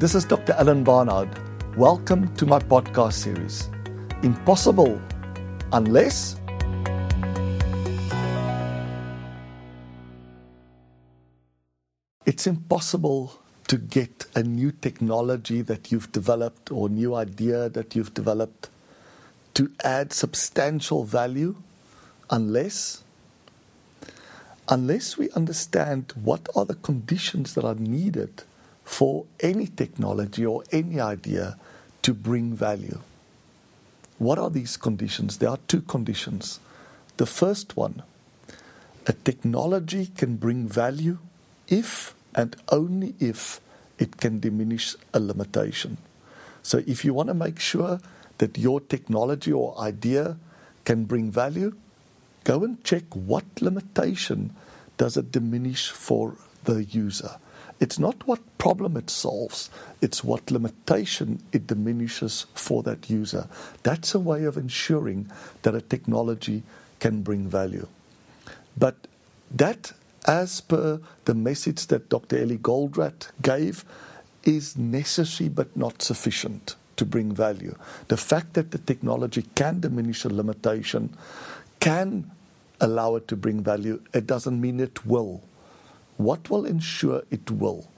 This is Dr. Alan Barnard. Welcome to my podcast series. Impossible unless. It's impossible to get a new technology that you've developed or new idea that you've developed to add substantial value unless unless we understand what are the conditions that are needed for any technology or any idea to bring value. What are these conditions? There are two conditions. The first one a technology can bring value if and only if it can diminish a limitation. So, if you want to make sure that your technology or idea can bring value, go and check what limitation does it diminish for the user. It's not what problem it solves, it's what limitation it diminishes for that user. That's a way of ensuring that a technology can bring value. But that, as per the message that Dr. Eli Goldratt gave, is necessary but not sufficient to bring value. The fact that the technology can diminish a limitation, can allow it to bring value, it doesn't mean it will. What will ensure it will?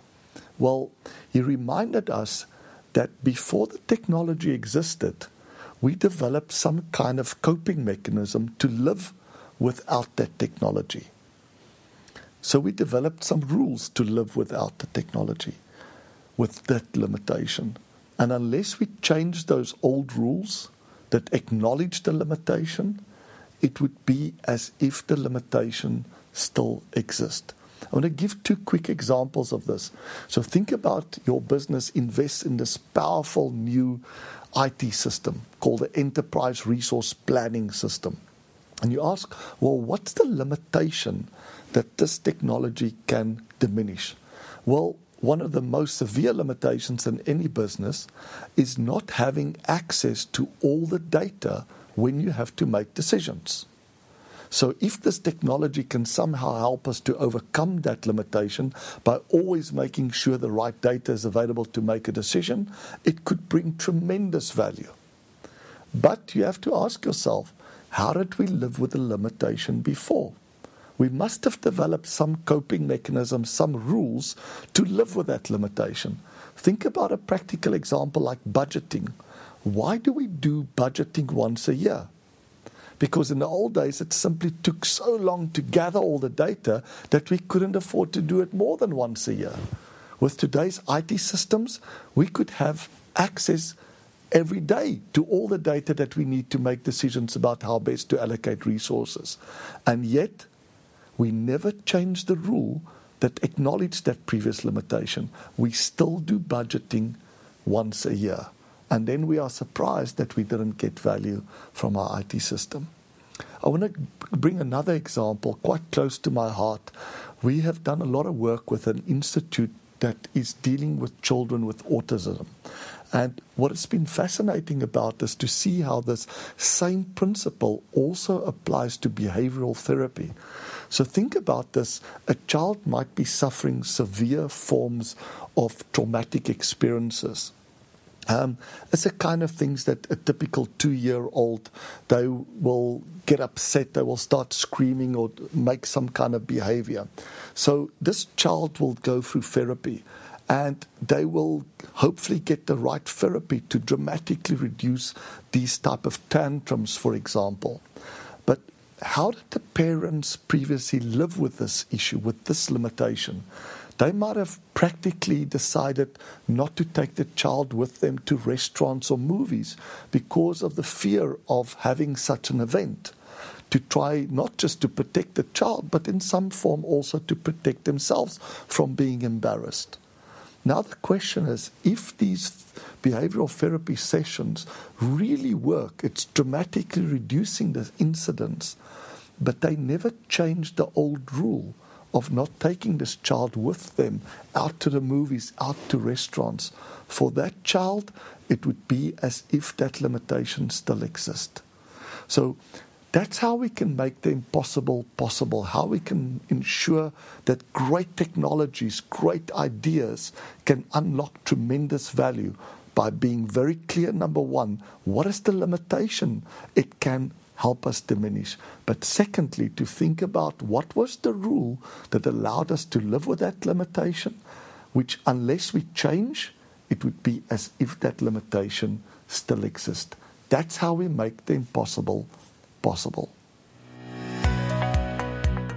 Well, he reminded us that before the technology existed, we developed some kind of coping mechanism to live without that technology. So we developed some rules to live without the technology, with that limitation. And unless we change those old rules that acknowledge the limitation, it would be as if the limitation still exists. I want to give two quick examples of this. So think about your business invests in this powerful new IT system called the Enterprise Resource Planning System. And you ask, well, what's the limitation that this technology can diminish? Well, one of the most severe limitations in any business is not having access to all the data when you have to make decisions. So, if this technology can somehow help us to overcome that limitation by always making sure the right data is available to make a decision, it could bring tremendous value. But you have to ask yourself how did we live with the limitation before? We must have developed some coping mechanisms, some rules to live with that limitation. Think about a practical example like budgeting. Why do we do budgeting once a year? Because in the old days it simply took so long to gather all the data that we couldn't afford to do it more than once a year. With today's IT systems, we could have access every day to all the data that we need to make decisions about how best to allocate resources. And yet, we never changed the rule that acknowledged that previous limitation. We still do budgeting once a year and then we are surprised that we didn't get value from our IT system. I want to bring another example quite close to my heart. We have done a lot of work with an institute that is dealing with children with autism. And what has been fascinating about this to see how this same principle also applies to behavioral therapy. So think about this a child might be suffering severe forms of traumatic experiences. Um, it's the kind of things that a typical two year old, they will get upset, they will start screaming or make some kind of behavior. So this child will go through therapy and they will hopefully get the right therapy to dramatically reduce these type of tantrums, for example. But how did the parents previously live with this issue, with this limitation? They might have practically decided not to take the child with them to restaurants or movies because of the fear of having such an event. To try not just to protect the child, but in some form also to protect themselves from being embarrassed. Now, the question is if these behavioral therapy sessions really work, it's dramatically reducing the incidence, but they never change the old rule of not taking this child with them out to the movies, out to restaurants. For that child, it would be as if that limitation still exists. So, That's how we can make the impossible possible, how we can ensure that great technologies, great ideas can unlock tremendous value by being very clear number one, what is the limitation it can help us diminish? But secondly, to think about what was the rule that allowed us to live with that limitation, which unless we change, it would be as if that limitation still exists. That's how we make the impossible possible.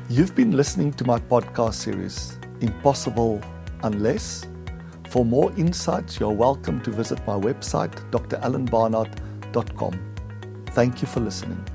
You've been listening to my podcast series, Impossible Unless. For more insights, you're welcome to visit my website, dralanbarnard.com. Thank you for listening.